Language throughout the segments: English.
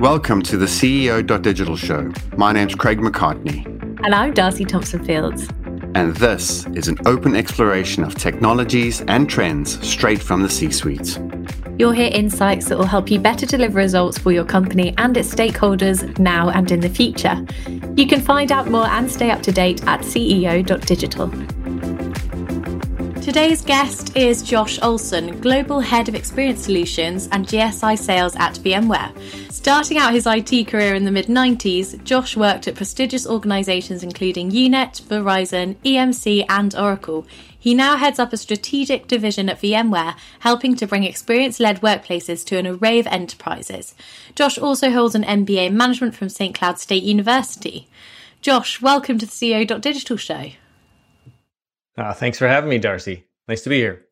Welcome to the CEO.digital show. My name's Craig McCartney. And I'm Darcy Thompson Fields. And this is an open exploration of technologies and trends straight from the C suite. You'll hear insights that will help you better deliver results for your company and its stakeholders now and in the future. You can find out more and stay up to date at ceo.digital. Today's guest is Josh Olson, Global Head of Experience Solutions and GSI Sales at VMware. Starting out his IT career in the mid 90s, Josh worked at prestigious organisations including UUNet, Verizon, EMC, and Oracle. He now heads up a strategic division at VMware, helping to bring experience led workplaces to an array of enterprises. Josh also holds an MBA in management from St. Cloud State University. Josh, welcome to the CEO.digital show. Uh, thanks for having me, Darcy. Nice to be here.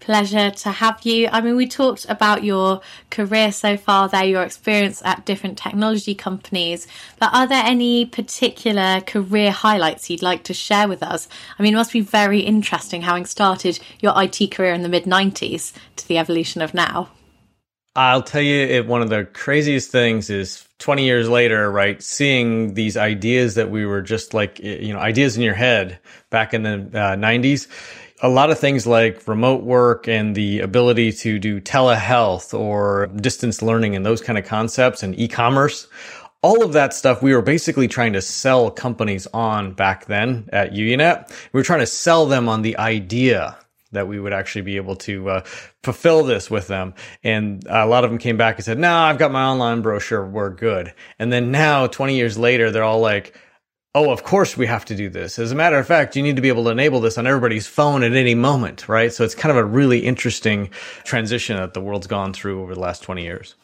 Pleasure to have you. I mean, we talked about your career so far there, your experience at different technology companies, but are there any particular career highlights you'd like to share with us? I mean, it must be very interesting having started your IT career in the mid 90s to the evolution of now. I'll tell you, it, one of the craziest things is 20 years later, right? Seeing these ideas that we were just like, you know, ideas in your head back in the uh, 90s. A lot of things like remote work and the ability to do telehealth or distance learning and those kind of concepts and e-commerce. All of that stuff we were basically trying to sell companies on back then at UUNet. We were trying to sell them on the idea that we would actually be able to uh, fulfill this with them. And a lot of them came back and said, no, I've got my online brochure. We're good. And then now 20 years later, they're all like, Oh, of course we have to do this. As a matter of fact, you need to be able to enable this on everybody's phone at any moment, right? So it's kind of a really interesting transition that the world's gone through over the last 20 years.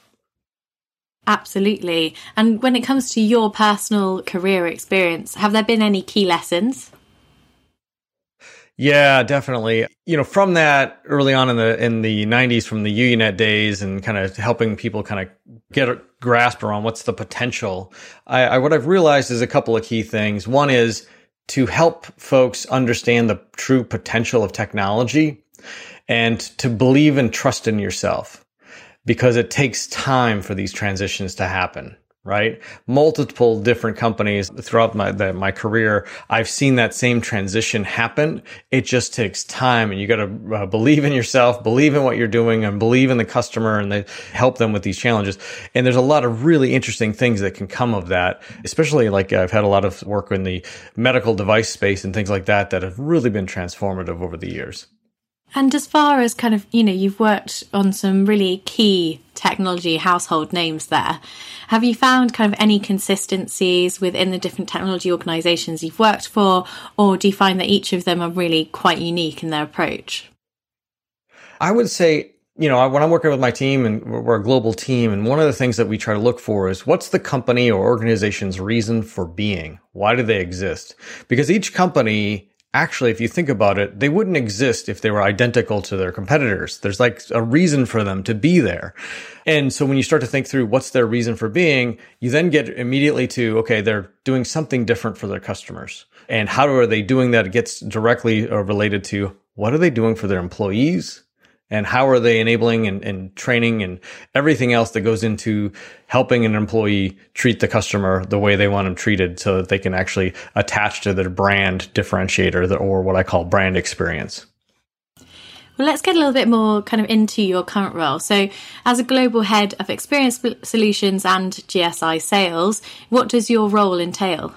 Absolutely. And when it comes to your personal career experience, have there been any key lessons? Yeah, definitely. You know, from that early on in the in the 90s from the UUNet days and kind of helping people kind of get a grasp around what's the potential. I, I what I've realized is a couple of key things. One is to help folks understand the true potential of technology and to believe and trust in yourself because it takes time for these transitions to happen right? Multiple different companies throughout my the, my career, I've seen that same transition happen. It just takes time, and you got to uh, believe in yourself, believe in what you're doing, and believe in the customer, and they help them with these challenges. And there's a lot of really interesting things that can come of that, especially like I've had a lot of work in the medical device space and things like that that have really been transformative over the years. And as far as kind of, you know, you've worked on some really key technology household names there. Have you found kind of any consistencies within the different technology organizations you've worked for, or do you find that each of them are really quite unique in their approach? I would say you know, when I'm working with my team and we're a global team, and one of the things that we try to look for is what's the company or organization's reason for being? Why do they exist? Because each company actually, if you think about it, they wouldn't exist if they were identical to their competitors. There's like a reason for them to be there. And so when you start to think through what's their reason for being, you then get immediately to, okay, they're doing something different for their customers. And how are they doing that? It gets directly uh, related to what are they doing for their employees? And how are they enabling and, and, training and everything else that goes into helping an employee treat the customer the way they want them treated so that they can actually attach to their brand differentiator or what I call brand experience. Well, let's get a little bit more kind of into your current role. So, as a global head of experience solutions and GSI sales, what does your role entail?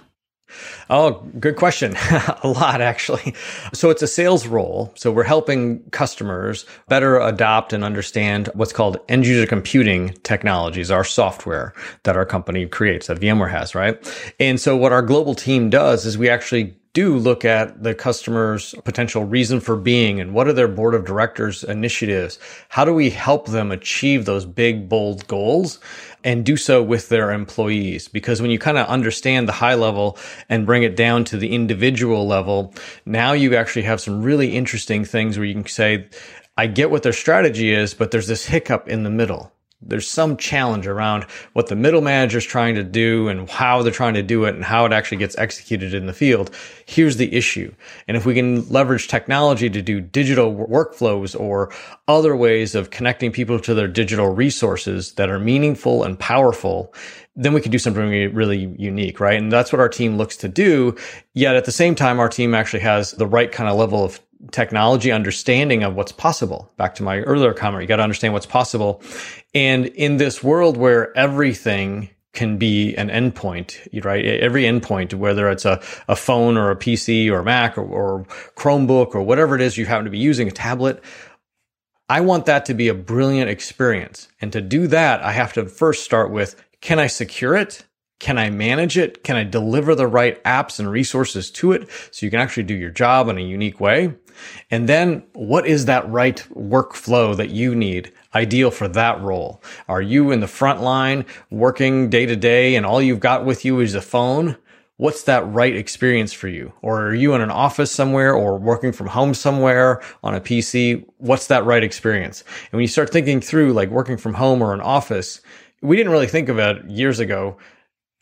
Oh, good question. a lot, actually. So it's a sales role. So we're helping customers better adopt and understand what's called end user computing technologies, our software that our company creates, that VMware has, right? And so what our global team does is we actually do look at the customer's potential reason for being and what are their board of directors initiatives? How do we help them achieve those big, bold goals and do so with their employees? Because when you kind of understand the high level and bring it down to the individual level, now you actually have some really interesting things where you can say, I get what their strategy is, but there's this hiccup in the middle there's some challenge around what the middle manager is trying to do and how they're trying to do it and how it actually gets executed in the field. Here's the issue. And if we can leverage technology to do digital workflows or other ways of connecting people to their digital resources that are meaningful and powerful, then we can do something really unique, right? And that's what our team looks to do. Yet at the same time, our team actually has the right kind of level of technology understanding of what's possible. Back to my earlier comment, you got to understand what's possible. And in this world where everything can be an endpoint, right? Every endpoint, whether it's a, a phone or a PC or a Mac or, or Chromebook or whatever it is you happen to be using, a tablet, I want that to be a brilliant experience. And to do that, I have to first start with, can I secure it? Can I manage it? Can I deliver the right apps and resources to it so you can actually do your job in a unique way? And then what is that right workflow that you need ideal for that role? Are you in the front line working day to day and all you've got with you is a phone? What's that right experience for you? Or are you in an office somewhere or working from home somewhere on a PC? What's that right experience? And when you start thinking through like working from home or an office, we didn't really think of it years ago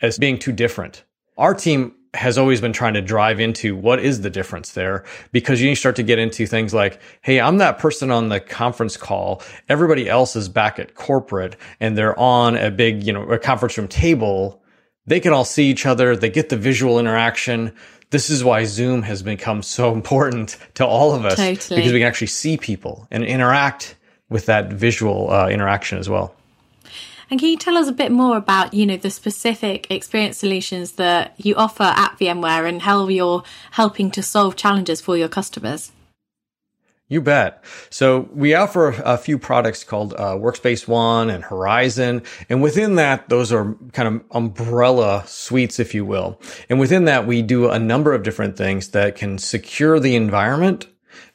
as being too different. Our team has always been trying to drive into what is the difference there because you start to get into things like, Hey, I'm that person on the conference call. Everybody else is back at corporate and they're on a big, you know, a conference room table. They can all see each other. They get the visual interaction. This is why Zoom has become so important to all of us totally. because we can actually see people and interact with that visual uh, interaction as well. And can you tell us a bit more about, you know, the specific experience solutions that you offer at VMware and how you're helping to solve challenges for your customers? You bet. So we offer a few products called uh, Workspace ONE and Horizon. And within that, those are kind of umbrella suites, if you will. And within that, we do a number of different things that can secure the environment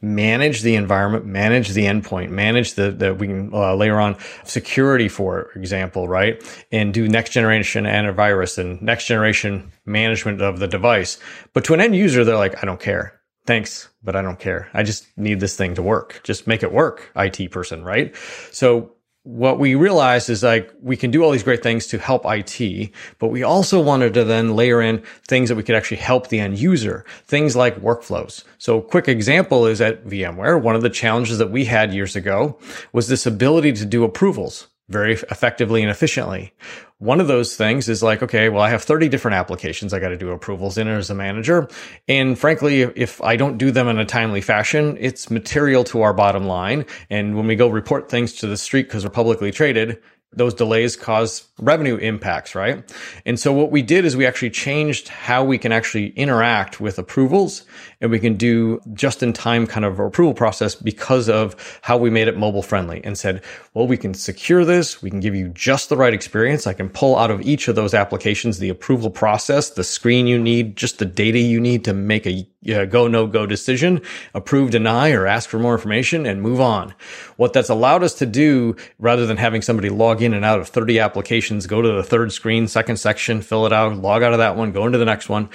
manage the environment, manage the endpoint, manage the, the we can uh, layer on security, for example, right? And do next generation antivirus and next generation management of the device. But to an end user, they're like, I don't care. Thanks, but I don't care. I just need this thing to work. Just make it work, IT person, right? So what we realized is like we can do all these great things to help IT, but we also wanted to then layer in things that we could actually help the end user, things like workflows. So quick example is at VMware, one of the challenges that we had years ago was this ability to do approvals very effectively and efficiently. One of those things is like, okay, well, I have 30 different applications I got to do approvals in as a manager. And frankly, if I don't do them in a timely fashion, it's material to our bottom line. And when we go report things to the street because we're publicly traded, those delays cause revenue impacts, right? And so what we did is we actually changed how we can actually interact with approvals and we can do just in time kind of approval process because of how we made it mobile friendly and said, well, we can secure this. We can give you just the right experience. I can pull out of each of those applications the approval process, the screen you need, just the data you need to make a go, no go decision, approve, deny, or ask for more information and move on. What that's allowed us to do rather than having somebody log in and out of 30 applications, go to the third screen, second section, fill it out, log out of that one, go into the next one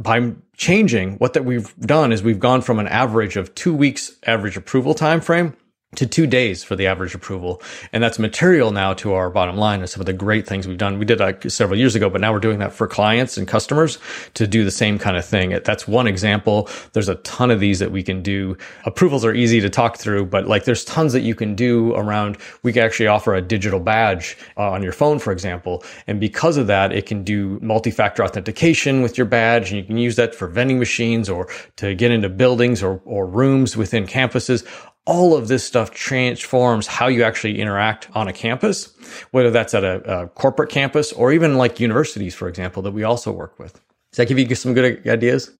by changing what that we've done is we've gone from an average of two weeks average approval time frame to two days for the average approval. And that's material now to our bottom line and some of the great things we've done. We did that several years ago, but now we're doing that for clients and customers to do the same kind of thing. That's one example. There's a ton of these that we can do. Approvals are easy to talk through, but like there's tons that you can do around. We can actually offer a digital badge uh, on your phone, for example. And because of that, it can do multi-factor authentication with your badge and you can use that for vending machines or to get into buildings or, or rooms within campuses all of this stuff transforms how you actually interact on a campus, whether that's at a, a, corporate campus or even like universities, for example, that we also work with. Does that give you some good ideas?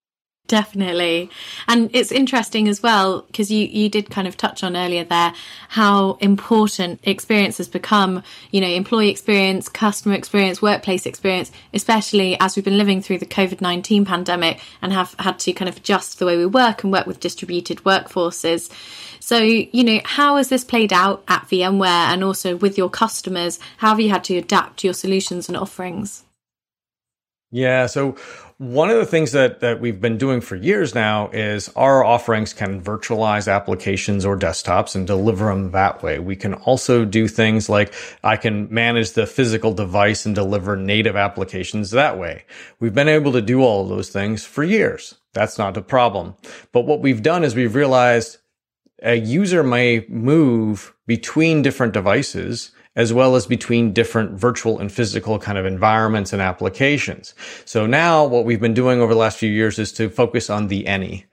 Definitely. And it's interesting as well, because you, you did kind of touch on earlier there how important experience has become, you know, employee experience, customer experience, workplace experience, especially as we've been living through the COVID 19 pandemic and have had to kind of adjust the way we work and work with distributed workforces. So, you know, how has this played out at VMware and also with your customers? How have you had to adapt your solutions and offerings? Yeah. So One of the things that, that we've been doing for years now is our offerings can virtualize applications or desktops and deliver them that way. We can also do things like I can manage the physical device and deliver native applications that way. We've been able to do all of those things for years. That's not a problem. But what we've done is we've realized a user may move between different devices as well as between different virtual and physical kind of environments and applications. So now what we've been doing over the last few years is to focus on the any.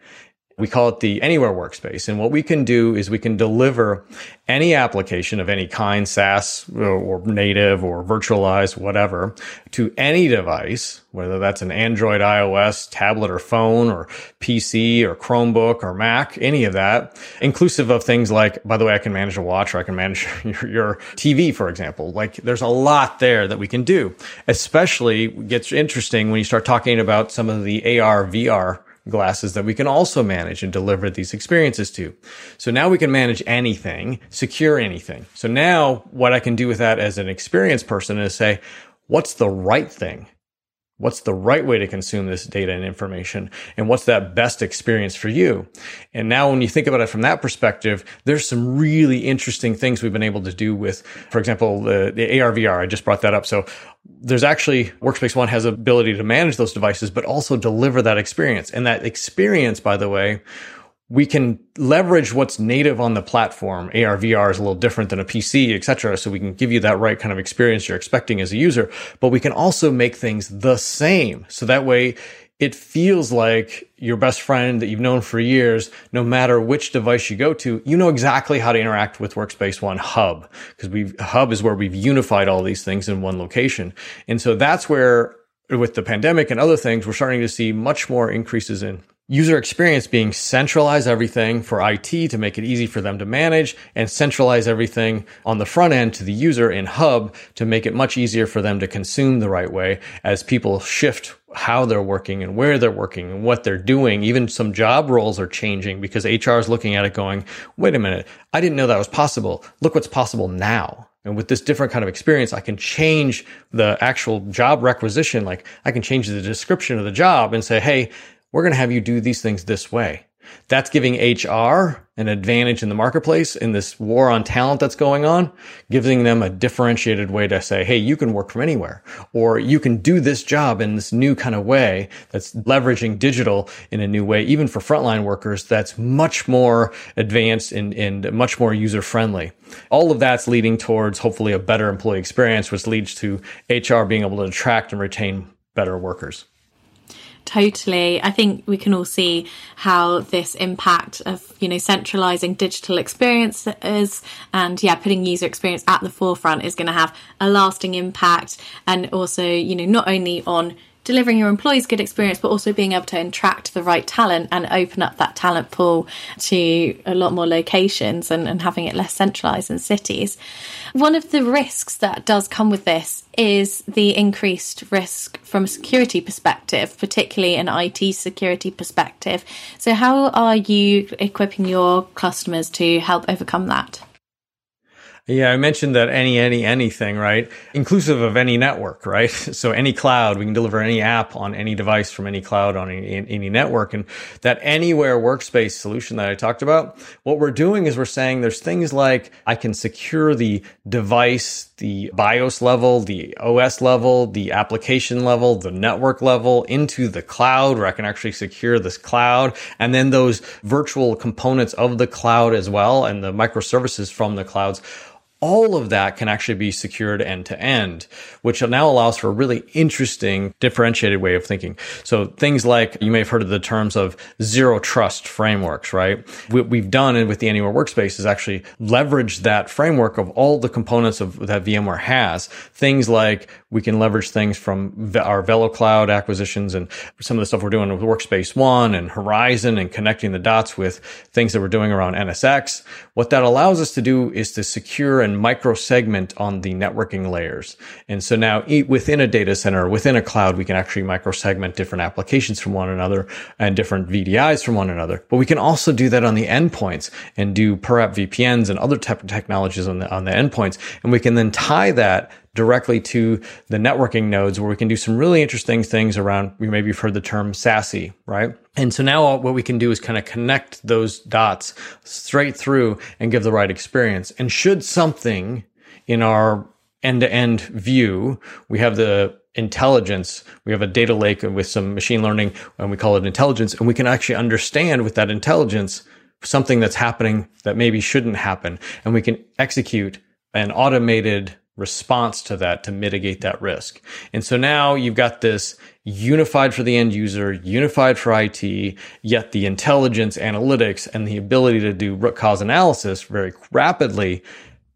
We call it the anywhere workspace. And what we can do is we can deliver any application of any kind, SaaS or native or virtualized, whatever, to any device, whether that's an Android, iOS, tablet or phone or PC or Chromebook or Mac, any of that, inclusive of things like, by the way, I can manage a watch or I can manage your, your TV, for example. Like there's a lot there that we can do, especially gets interesting when you start talking about some of the AR, VR glasses that we can also manage and deliver these experiences to. So now we can manage anything, secure anything. So now what I can do with that as an experienced person is say, what's the right thing? What's the right way to consume this data and information? And what's that best experience for you? And now when you think about it from that perspective, there's some really interesting things we've been able to do with, for example, the, the AR VR. I just brought that up. So there's actually Workspace ONE has ability to manage those devices, but also deliver that experience. And that experience, by the way, we can leverage what's native on the platform. AR, VR is a little different than a PC, etc. So we can give you that right kind of experience you're expecting as a user, but we can also make things the same. So that way it feels like your best friend that you've known for years, no matter which device you go to, you know exactly how to interact with Workspace ONE Hub because we Hub is where we've unified all these things in one location. And so that's where with the pandemic and other things, we're starting to see much more increases in user experience being centralize everything for IT to make it easy for them to manage and centralize everything on the front end to the user in Hub to make it much easier for them to consume the right way as people shift how they're working and where they're working and what they're doing. Even some job roles are changing because HR is looking at it going, wait a minute, I didn't know that was possible. Look what's possible now. And with this different kind of experience, I can change the actual job requisition. Like I can change the description of the job and say, Hey, we're going to have you do these things this way. That's giving HR an advantage in the marketplace in this war on talent that's going on, giving them a differentiated way to say, Hey, you can work from anywhere or you can do this job in this new kind of way that's leveraging digital in a new way, even for frontline workers. That's much more advanced and, and much more user friendly. All of that's leading towards hopefully a better employee experience, which leads to HR being able to attract and retain better workers. Totally. I think we can all see how this impact of, you know, centralizing digital experiences and yeah, putting user experience at the forefront is going to have a lasting impact and also, you know, not only on delivering your employees good experience, but also being able to attract the right talent and open up that talent pool to a lot more locations and, and having it less centralized in cities. One of the risks that does come with this is the increased risk from a security perspective, particularly an IT security perspective. So, how are you equipping your customers to help overcome that? Yeah, I mentioned that any, any, anything, right? Inclusive of any network, right? So any cloud, we can deliver any app on any device from any cloud on any, any network. And that anywhere workspace solution that I talked about, what we're doing is we're saying there's things like I can secure the device, the BIOS level, the OS level, the application level, the network level into the cloud where I can actually secure this cloud and then those virtual components of the cloud as well and the microservices from the clouds all of that can actually be secured end to end, which now allows for a really interesting differentiated way of thinking. So things like you may have heard of the terms of zero trust frameworks, right? What we've done with the Anywhere Workspace is actually leverage that framework of all the components of that VMware has. Things like we can leverage things from our VeloCloud acquisitions and some of the stuff we're doing with Workspace ONE and Horizon and connecting the dots with things that we're doing around NSX. What that allows us to do is to secure and micro segment on the networking layers. And so now within a data center, within a cloud, we can actually micro segment different applications from one another and different VDIs from one another. But we can also do that on the endpoints and do per app VPNs and other type of technologies on the, on the endpoints. And we can then tie that directly to the networking nodes where we can do some really interesting things around, you maybe you've heard the term SASE, right? And so now what we can do is kind of connect those dots straight through and give the right experience. And should something in our end to end view, we have the intelligence. We have a data lake with some machine learning and we call it intelligence. And we can actually understand with that intelligence something that's happening that maybe shouldn't happen. And we can execute an automated response to that to mitigate that risk. And so now you've got this unified for the end user, unified for IT, yet the intelligence, analytics, and the ability to do root cause analysis very rapidly,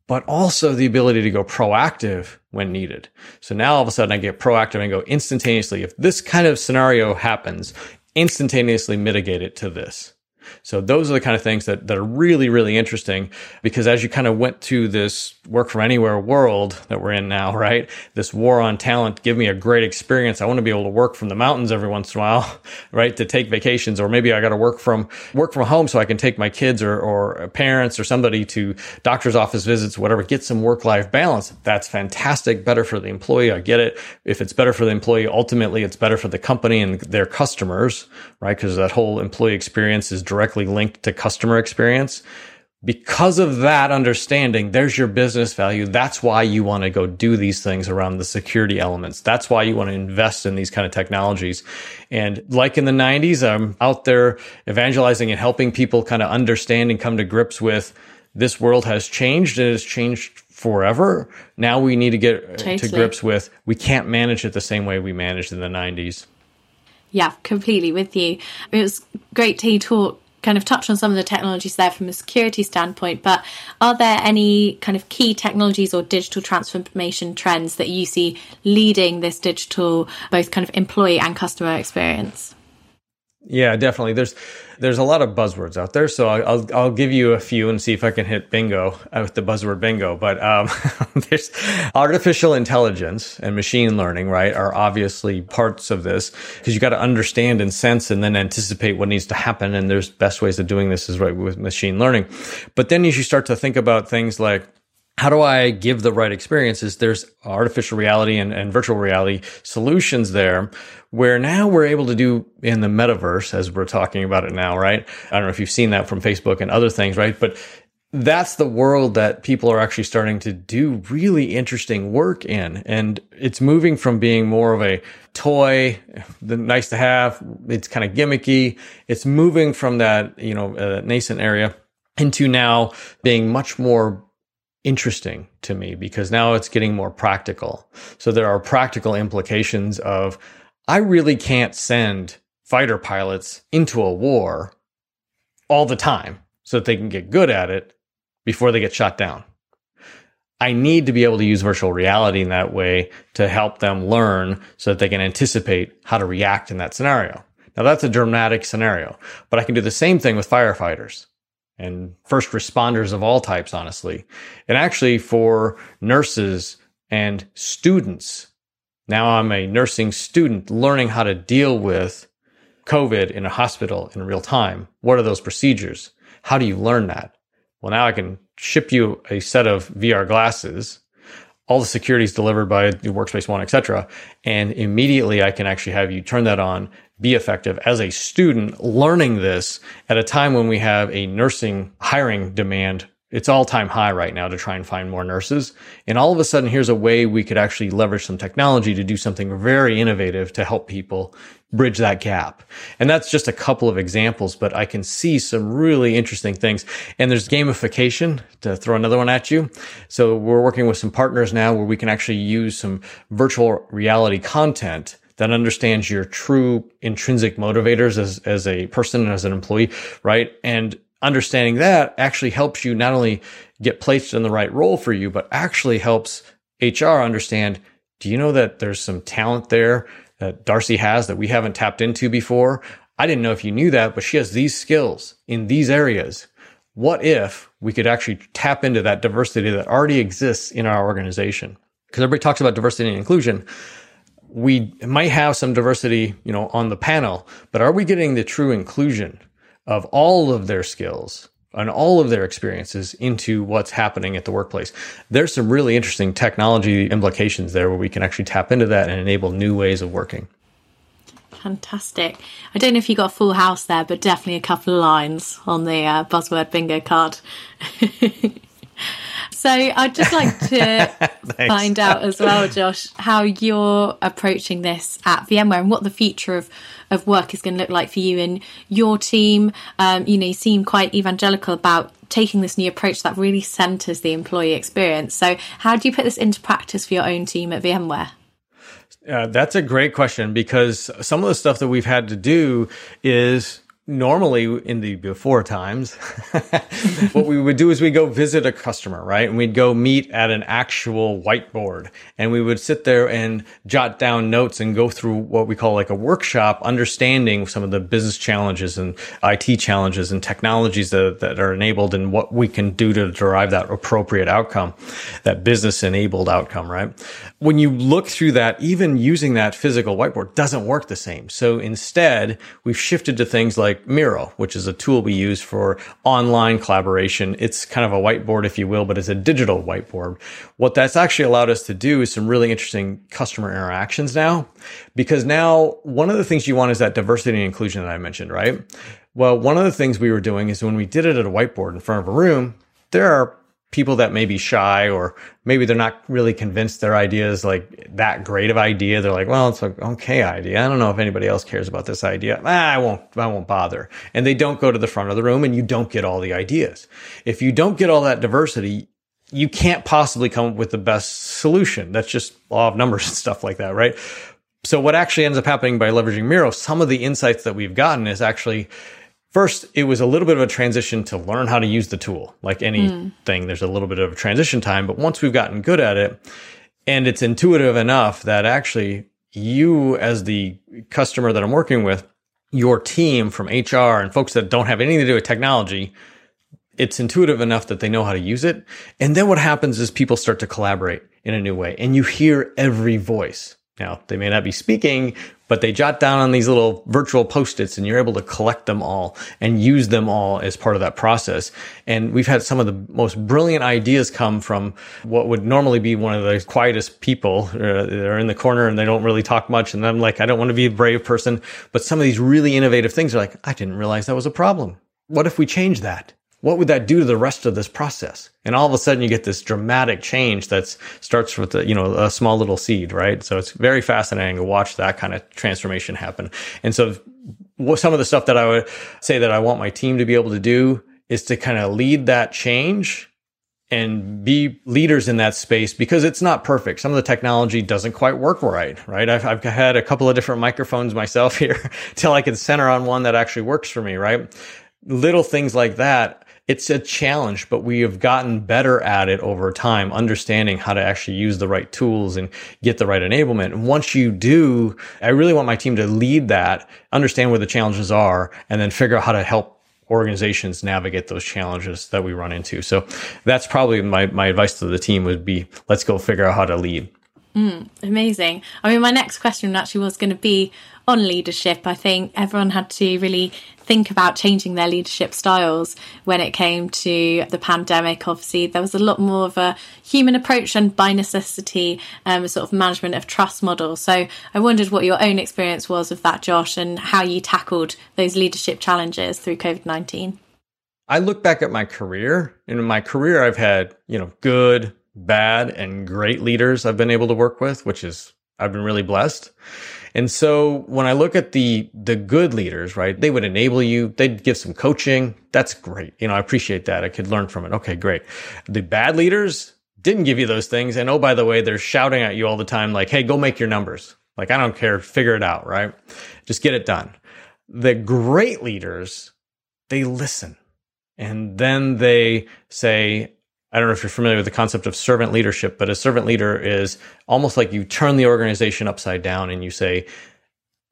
but also the ability to go proactive when needed. So now all of a sudden I get proactive and go instantaneously. If this kind of scenario happens, instantaneously mitigate it to this. So those are the kind of things that, that are really, really interesting because as you kind of went to this work from anywhere world that we're in now, right? This war on talent, give me a great experience. I want to be able to work from the mountains every once in a while, right? To take vacations, or maybe I got to work from, work from home so I can take my kids or, or parents or somebody to doctor's office visits, whatever, get some work life balance. That's fantastic. Better for the employee. I get it. If it's better for the employee, ultimately it's better for the company and their customers, right? Because that whole employee experience is directly linked to customer experience. Because of that understanding, there's your business value. That's why you want to go do these things around the security elements. That's why you want to invest in these kind of technologies. And like in the 90s, I'm out there evangelizing and helping people kind of understand and come to grips with this world has changed and it's changed forever. Now we need to get totally. to grips with we can't manage it the same way we managed in the 90s. Yeah, completely with you. It was great to talk kind of touch on some of the technologies there from a security standpoint, but are there any kind of key technologies or digital transformation trends that you see leading this digital, both kind of employee and customer experience? Yeah, definitely. There's there's a lot of buzzwords out there, so I'll I'll give you a few and see if I can hit bingo with the buzzword bingo. But um, there's artificial intelligence and machine learning, right, are obviously parts of this because you got to understand and sense and then anticipate what needs to happen. And there's best ways of doing this is right with machine learning. But then as you start to think about things like how do I give the right experiences? There's artificial reality and, and, virtual reality solutions there where now we're able to do in the metaverse as we're talking about it now, right? I don't know if you've seen that from Facebook and other things, right? But that's the world that people are actually starting to do really interesting work in. And it's moving from being more of a toy, the nice to have. It's kind of gimmicky. It's moving from that, you know, uh, nascent area into now being much more interesting to me because now it's getting more practical. So there are practical implications of I really can't send fighter pilots into a war all the time so that they can get good at it before they get shot down. I need to be able to use virtual reality in that way to help them learn so that they can anticipate how to react in that scenario. Now that's a dramatic scenario, but I can do the same thing with firefighters and first responders of all types, honestly. And actually for nurses and students. Now I'm a nursing student learning how to deal with COVID in a hospital in real time. What are those procedures? How do you learn that? Well, now I can ship you a set of VR glasses. All the security is delivered by Workspace ONE, etc. And immediately I can actually have you turn that on be effective as a student learning this at a time when we have a nursing hiring demand. It's all time high right now to try and find more nurses. And all of a sudden, here's a way we could actually leverage some technology to do something very innovative to help people bridge that gap. And that's just a couple of examples, but I can see some really interesting things. And there's gamification to throw another one at you. So we're working with some partners now where we can actually use some virtual reality content that understands your true intrinsic motivators as, as a person and as an employee, right? And understanding that actually helps you not only get placed in the right role for you, but actually helps HR understand, do you know that there's some talent there that Darcy has that we haven't tapped into before? I didn't know if you knew that, but she has these skills in these areas. What if we could actually tap into that diversity that already exists in our organization? Because everybody talks about diversity and inclusion, we might have some diversity, you know, on the panel, but are we getting the true inclusion of all of their skills and all of their experiences into what's happening at the workplace. There's some really interesting technology implications there where we can actually tap into that and enable new ways of working. Fantastic. I don't know if you got a full house there, but definitely a couple of lines on the uh, buzzword bingo card. so I'd just like to find out as well, Josh, how you're approaching this at VMware and what the future of, of work is going to look like for you and your team. Um, you know, you seem quite evangelical about taking this new approach that really centers the employee experience. So, how do you put this into practice for your own team at VMware? Uh, that's a great question because some of the stuff that we've had to do is normally in the before times, what we would do is we go visit a customer, right? And we'd go meet at an actual whiteboard and we would sit there and jot down notes and go through what we call like a workshop, understanding some of the business challenges and IT challenges and technologies that, that are enabled and what we can do to derive that appropriate outcome, that business enabled outcome, right? When you look through that, even using that physical whiteboard doesn't work the same. So instead, we've shifted to things like like Miro, which is a tool we use for online collaboration. It's kind of a whiteboard, if you will, but it's a digital whiteboard. What that's actually allowed us to do is some really interesting customer interactions now, because now one of the things you want is that diversity and inclusion that I mentioned, right? Well, one of the things we were doing is when we did it at a whiteboard in front of a room, there are people that may be shy or maybe they're not really convinced their idea is like that great of idea. They're like, well, it's an okay idea. I don't know if anybody else cares about this idea. Ah, I won't, I won't bother. And they don't go to the front of the room and you don't get all the ideas. If you don't get all that diversity, you can't possibly come up with the best solution. That's just law of numbers and stuff like that, right? So what actually ends up happening by leveraging Miro, some of the insights that we've gotten is actually First, it was a little bit of a transition to learn how to use the tool. Like anything, mm. there's a little bit of a transition time, but once we've gotten good at it and it's intuitive enough that actually you as the customer that I'm working with, your team from HR and folks that don't have anything to do with technology, it's intuitive enough that they know how to use it. And then what happens is people start to collaborate in a new way and you hear every voice. Now, they may not be speaking, but they jot down on these little virtual post-its and you're able to collect them all and use them all as part of that process. And we've had some of the most brilliant ideas come from what would normally be one of the quietest people. Uh, they're in the corner and they don't really talk much. And I'm like, I don't want to be a brave person, but some of these really innovative things are like, I didn't realize that was a problem. What if we change that? What would that do to the rest of this process? And all of a sudden you get this dramatic change that starts with a, you know, a small little seed, right? So it's very fascinating to watch that kind of transformation happen. And so some of the stuff that I would say that I want my team to be able to do is to kind of lead that change and be leaders in that space because it's not perfect. Some of the technology doesn't quite work right, right? I've, I've had a couple of different microphones myself here till I can center on one that actually works for me, right? Little things like that it's a challenge, but we have gotten better at it over time, understanding how to actually use the right tools and get the right enablement. And once you do, I really want my team to lead that, understand where the challenges are, and then figure out how to help organizations navigate those challenges that we run into. So that's probably my, my advice to the team would be let's go figure out how to lead. Mm, amazing. I mean, my next question actually was going to be on leadership. I think everyone had to really think about changing their leadership styles when it came to the pandemic. Obviously, there was a lot more of a human approach and by necessity, um, sort of management of trust model. So I wondered what your own experience was of that, Josh, and how you tackled those leadership challenges through COVID 19. I look back at my career. And in my career, I've had, you know, good, bad and great leaders I've been able to work with, which is I've been really blessed. And so when I look at the the good leaders, right, they would enable you, they'd give some coaching. That's great. You know, I appreciate that. I could learn from it. Okay, great. The bad leaders didn't give you those things. And oh, by the way, they're shouting at you all the time, like, hey, go make your numbers. Like, I don't care, figure it out, right? Just get it done. The great leaders, they listen. And then they say, I don't know if you're familiar with the concept of servant leadership, but a servant leader is almost like you turn the organization upside down and you say,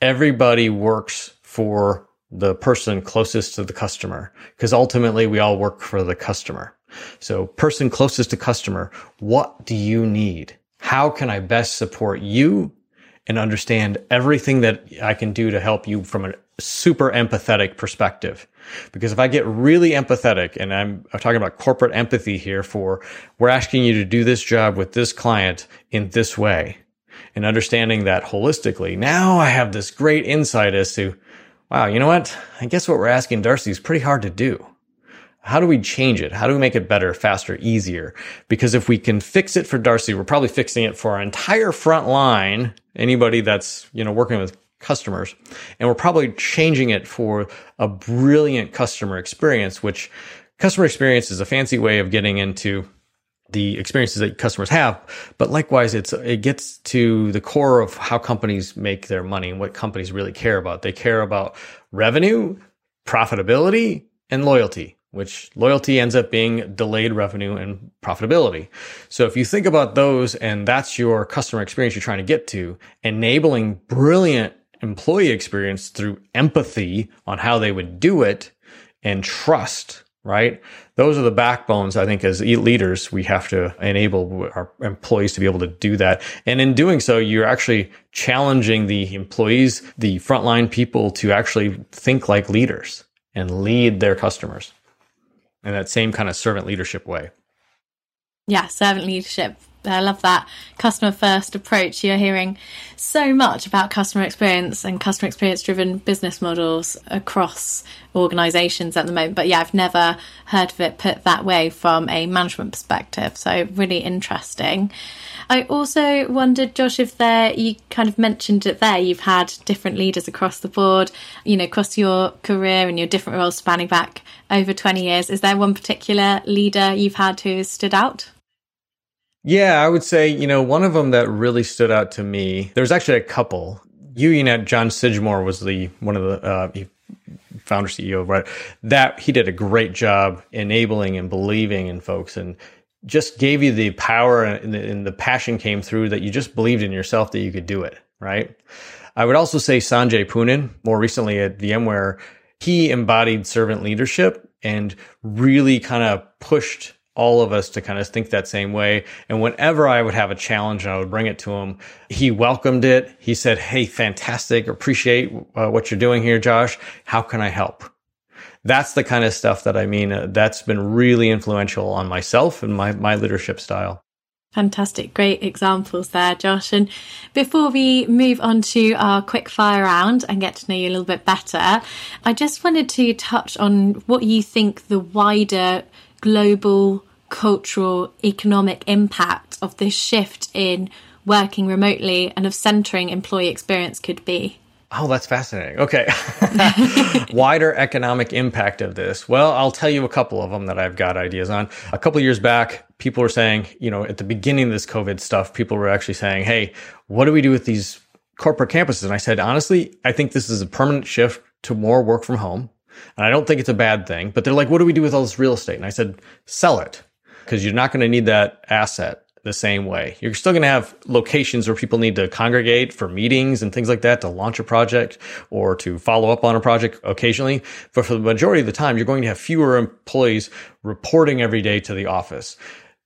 everybody works for the person closest to the customer because ultimately we all work for the customer. So person closest to customer, what do you need? How can I best support you and understand everything that I can do to help you from a super empathetic perspective. Because if I get really empathetic, and I'm, I'm, talking about corporate empathy here for we're asking you to do this job with this client in this way, and understanding that holistically, now I have this great insight as to, wow, you know what? I guess what we're asking Darcy is pretty hard to do. How do we change it? How do we make it better, faster, easier? Because if we can fix it for Darcy, we're probably fixing it for our entire front line, anybody that's, you know, working with customers. And we're probably changing it for a brilliant customer experience, which customer experience is a fancy way of getting into the experiences that customers have, but likewise, it's it gets to the core of how companies make their money and what companies really care about. They care about revenue, profitability, and loyalty which loyalty ends up being delayed revenue and profitability. So if you think about those and that's your customer experience you're trying to get to, enabling brilliant employee experience through empathy on how they would do it and trust, right? Those are the backbones, I think, as leaders, we have to enable our employees to be able to do that. And in doing so, you're actually challenging the employees, the frontline people to actually think like leaders and lead their customers in that same kind of servant leadership way. Yeah, servant leadership. I love that customer first approach. You're hearing so much about customer experience and customer experience driven business models across organizations at the moment. But yeah, I've never heard of it put that way from a management perspective. So really interesting. I also wondered, Josh, if there, you kind of mentioned it there, you've had different leaders across the board, you know, across your career and your different roles spanning back over 20 years. Is there one particular leader you've had who stood out? Yeah, I would say, you know, one of them that really stood out to me, there's actually a couple. you UUNet, John Sidgmore was the one of the uh, founder CEO, right? That he did a great job enabling and believing in folks and just gave you the power and the, and the passion came through that you just believed in yourself that you could do it, right? I would also say Sanjay Poonen, more recently at VMware, he embodied servant leadership and really kind of pushed all of us to kind of think that same way. And whenever I would have a challenge and I would bring it to him, he welcomed it. He said, Hey, fantastic. Appreciate uh, what you're doing here, Josh. How can I help? that's the kind of stuff that I mean, uh, that's been really influential on myself and my, my leadership style. Fantastic. Great examples there, Josh. And before we move on to our quick fire round and get to know you a little bit better, I just wanted to touch on what you think the wider global cultural economic impact of this shift in working remotely and of centering employee experience could be. Oh, that's fascinating. Okay. Wider economic impact of this. Well, I'll tell you a couple of them that I've got ideas on. A couple years back, people were saying, you know, at the beginning of this COVID stuff, people were actually saying, hey, what do we do with these corporate campuses? And I said, honestly, I think this is a permanent shift to more work from home. And I don't think it's a bad thing. But they're like, what do we do with all this real estate? And I said, sell it because you're not going to need that asset the same way. You're still going to have locations where people need to congregate for meetings and things like that to launch a project or to follow up on a project occasionally. But for the majority of the time, you're going to have fewer employees reporting every day to the office.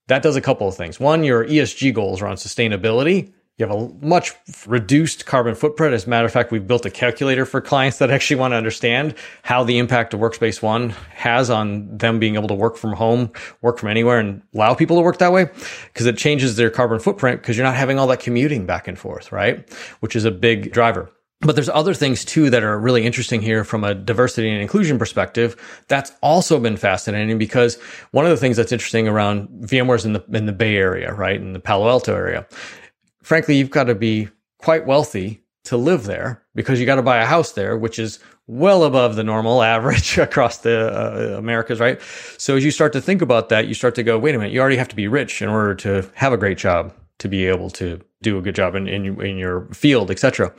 That does a couple of things. One, your ESG goals around sustainability you have a much reduced carbon footprint. As a matter of fact, we've built a calculator for clients that actually want to understand how the impact of Workspace ONE has on them being able to work from home, work from anywhere, and allow people to work that way because it changes their carbon footprint because you're not having all that commuting back and forth, right? Which is a big driver. But there's other things too that are really interesting here from a diversity and inclusion perspective. That's also been fascinating because one of the things that's interesting around VMware's in the in the Bay Area, right, in the Palo Alto area, frankly, you've got to be quite wealthy to live there because you got to buy a house there, which is well above the normal average across the uh, Americas, right? So as you start to think about that, you start to go, wait a minute, you already have to be rich in order to have a great job, to be able to do a good job in, in, in your field, etc.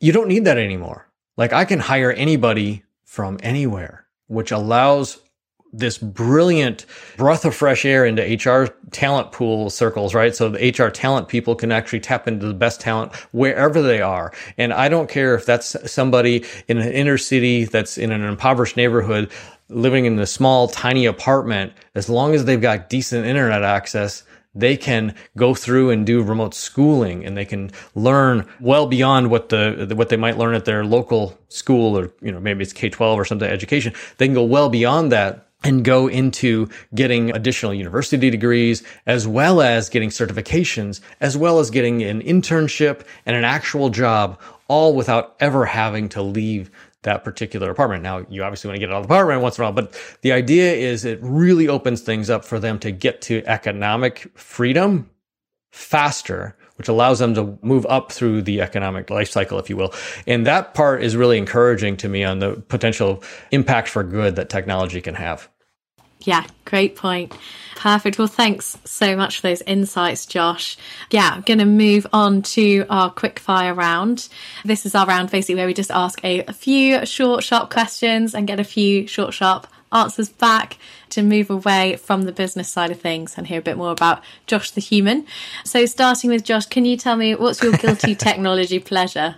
You don't need that anymore. Like I can hire anybody from anywhere, which allows this brilliant breath of fresh air into HR talent pool circles, right? So the HR talent people can actually tap into the best talent wherever they are. And I don't care if that's somebody in an inner city that's in an impoverished neighborhood living in a small, tiny apartment, as long as they've got decent internet access, they can go through and do remote schooling and they can learn well beyond what the what they might learn at their local school or you know maybe it's K-12 or something education they can go well beyond that and go into getting additional university degrees as well as getting certifications as well as getting an internship and an actual job all without ever having to leave that particular apartment. Now, you obviously want to get out of the apartment once in a while, but the idea is it really opens things up for them to get to economic freedom faster, which allows them to move up through the economic life cycle, if you will. And that part is really encouraging to me on the potential impact for good that technology can have. Yeah, great point. Perfect. Well, thanks so much for those insights, Josh. Yeah, I'm going to move on to our quick fire round. This is our round basically where we just ask a, a few short, sharp questions and get a few short, sharp answers back to move away from the business side of things and hear a bit more about Josh the human. So, starting with Josh, can you tell me what's your guilty technology pleasure?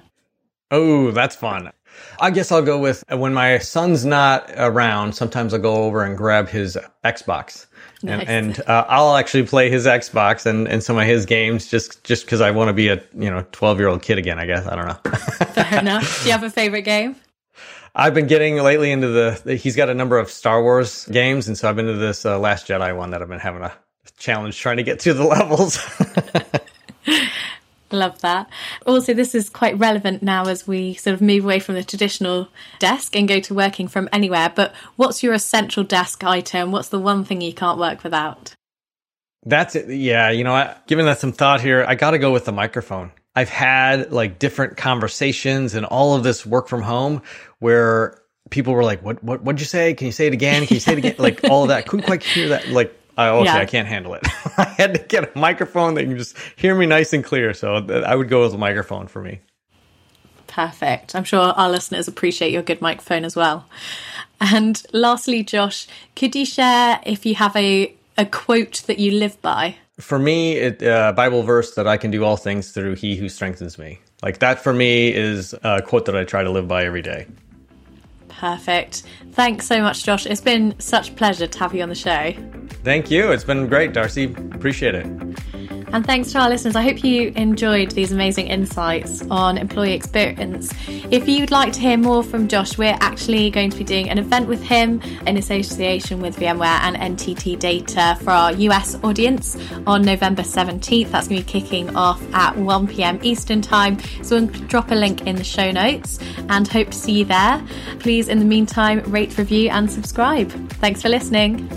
Oh, that's fun. I guess I'll go with when my son's not around, sometimes I'll go over and grab his Xbox and, and uh, I'll actually play his Xbox and, and some of his games just just because I want to be a you know twelve year old kid again. I guess I don't know. Fair enough. Do you have a favorite game? I've been getting lately into the, the, He's got a number of Star Wars games, and so I've been into this uh, Last Jedi one that I've been having a challenge trying to get through the levels. Love that. Also, this is quite relevant now as we sort of move away from the traditional desk and go to working from anywhere. But what's your essential desk item? What's the one thing you can't work without? That's it. Yeah. You know, given that some thought here, I got to go with the microphone. I've had like different conversations and all of this work from home where people were like, what, what, what'd you say? Can you say it again? Can you say it again? like all of that. Couldn't quite hear that. Like Oh, okay, yeah. I can't handle it. I had to get a microphone that can just hear me nice and clear. So I would go with a microphone for me. Perfect. I'm sure our listeners appreciate your good microphone as well. And lastly, Josh, could you share if you have a, a quote that you live by? For me, it uh, Bible verse that I can do all things through He who strengthens me. Like that for me is a quote that I try to live by every day. Perfect. Thanks so much, Josh. It's been such a pleasure to have you on the show. Thank you. It's been great, Darcy. Appreciate it. And thanks to our listeners. I hope you enjoyed these amazing insights on employee experience. If you'd like to hear more from Josh, we're actually going to be doing an event with him in association with VMware and NTT Data for our US audience on November 17th. That's going to be kicking off at 1 pm Eastern Time. So we'll drop a link in the show notes and hope to see you there. Please, in the meantime, rate, review, and subscribe. Thanks for listening.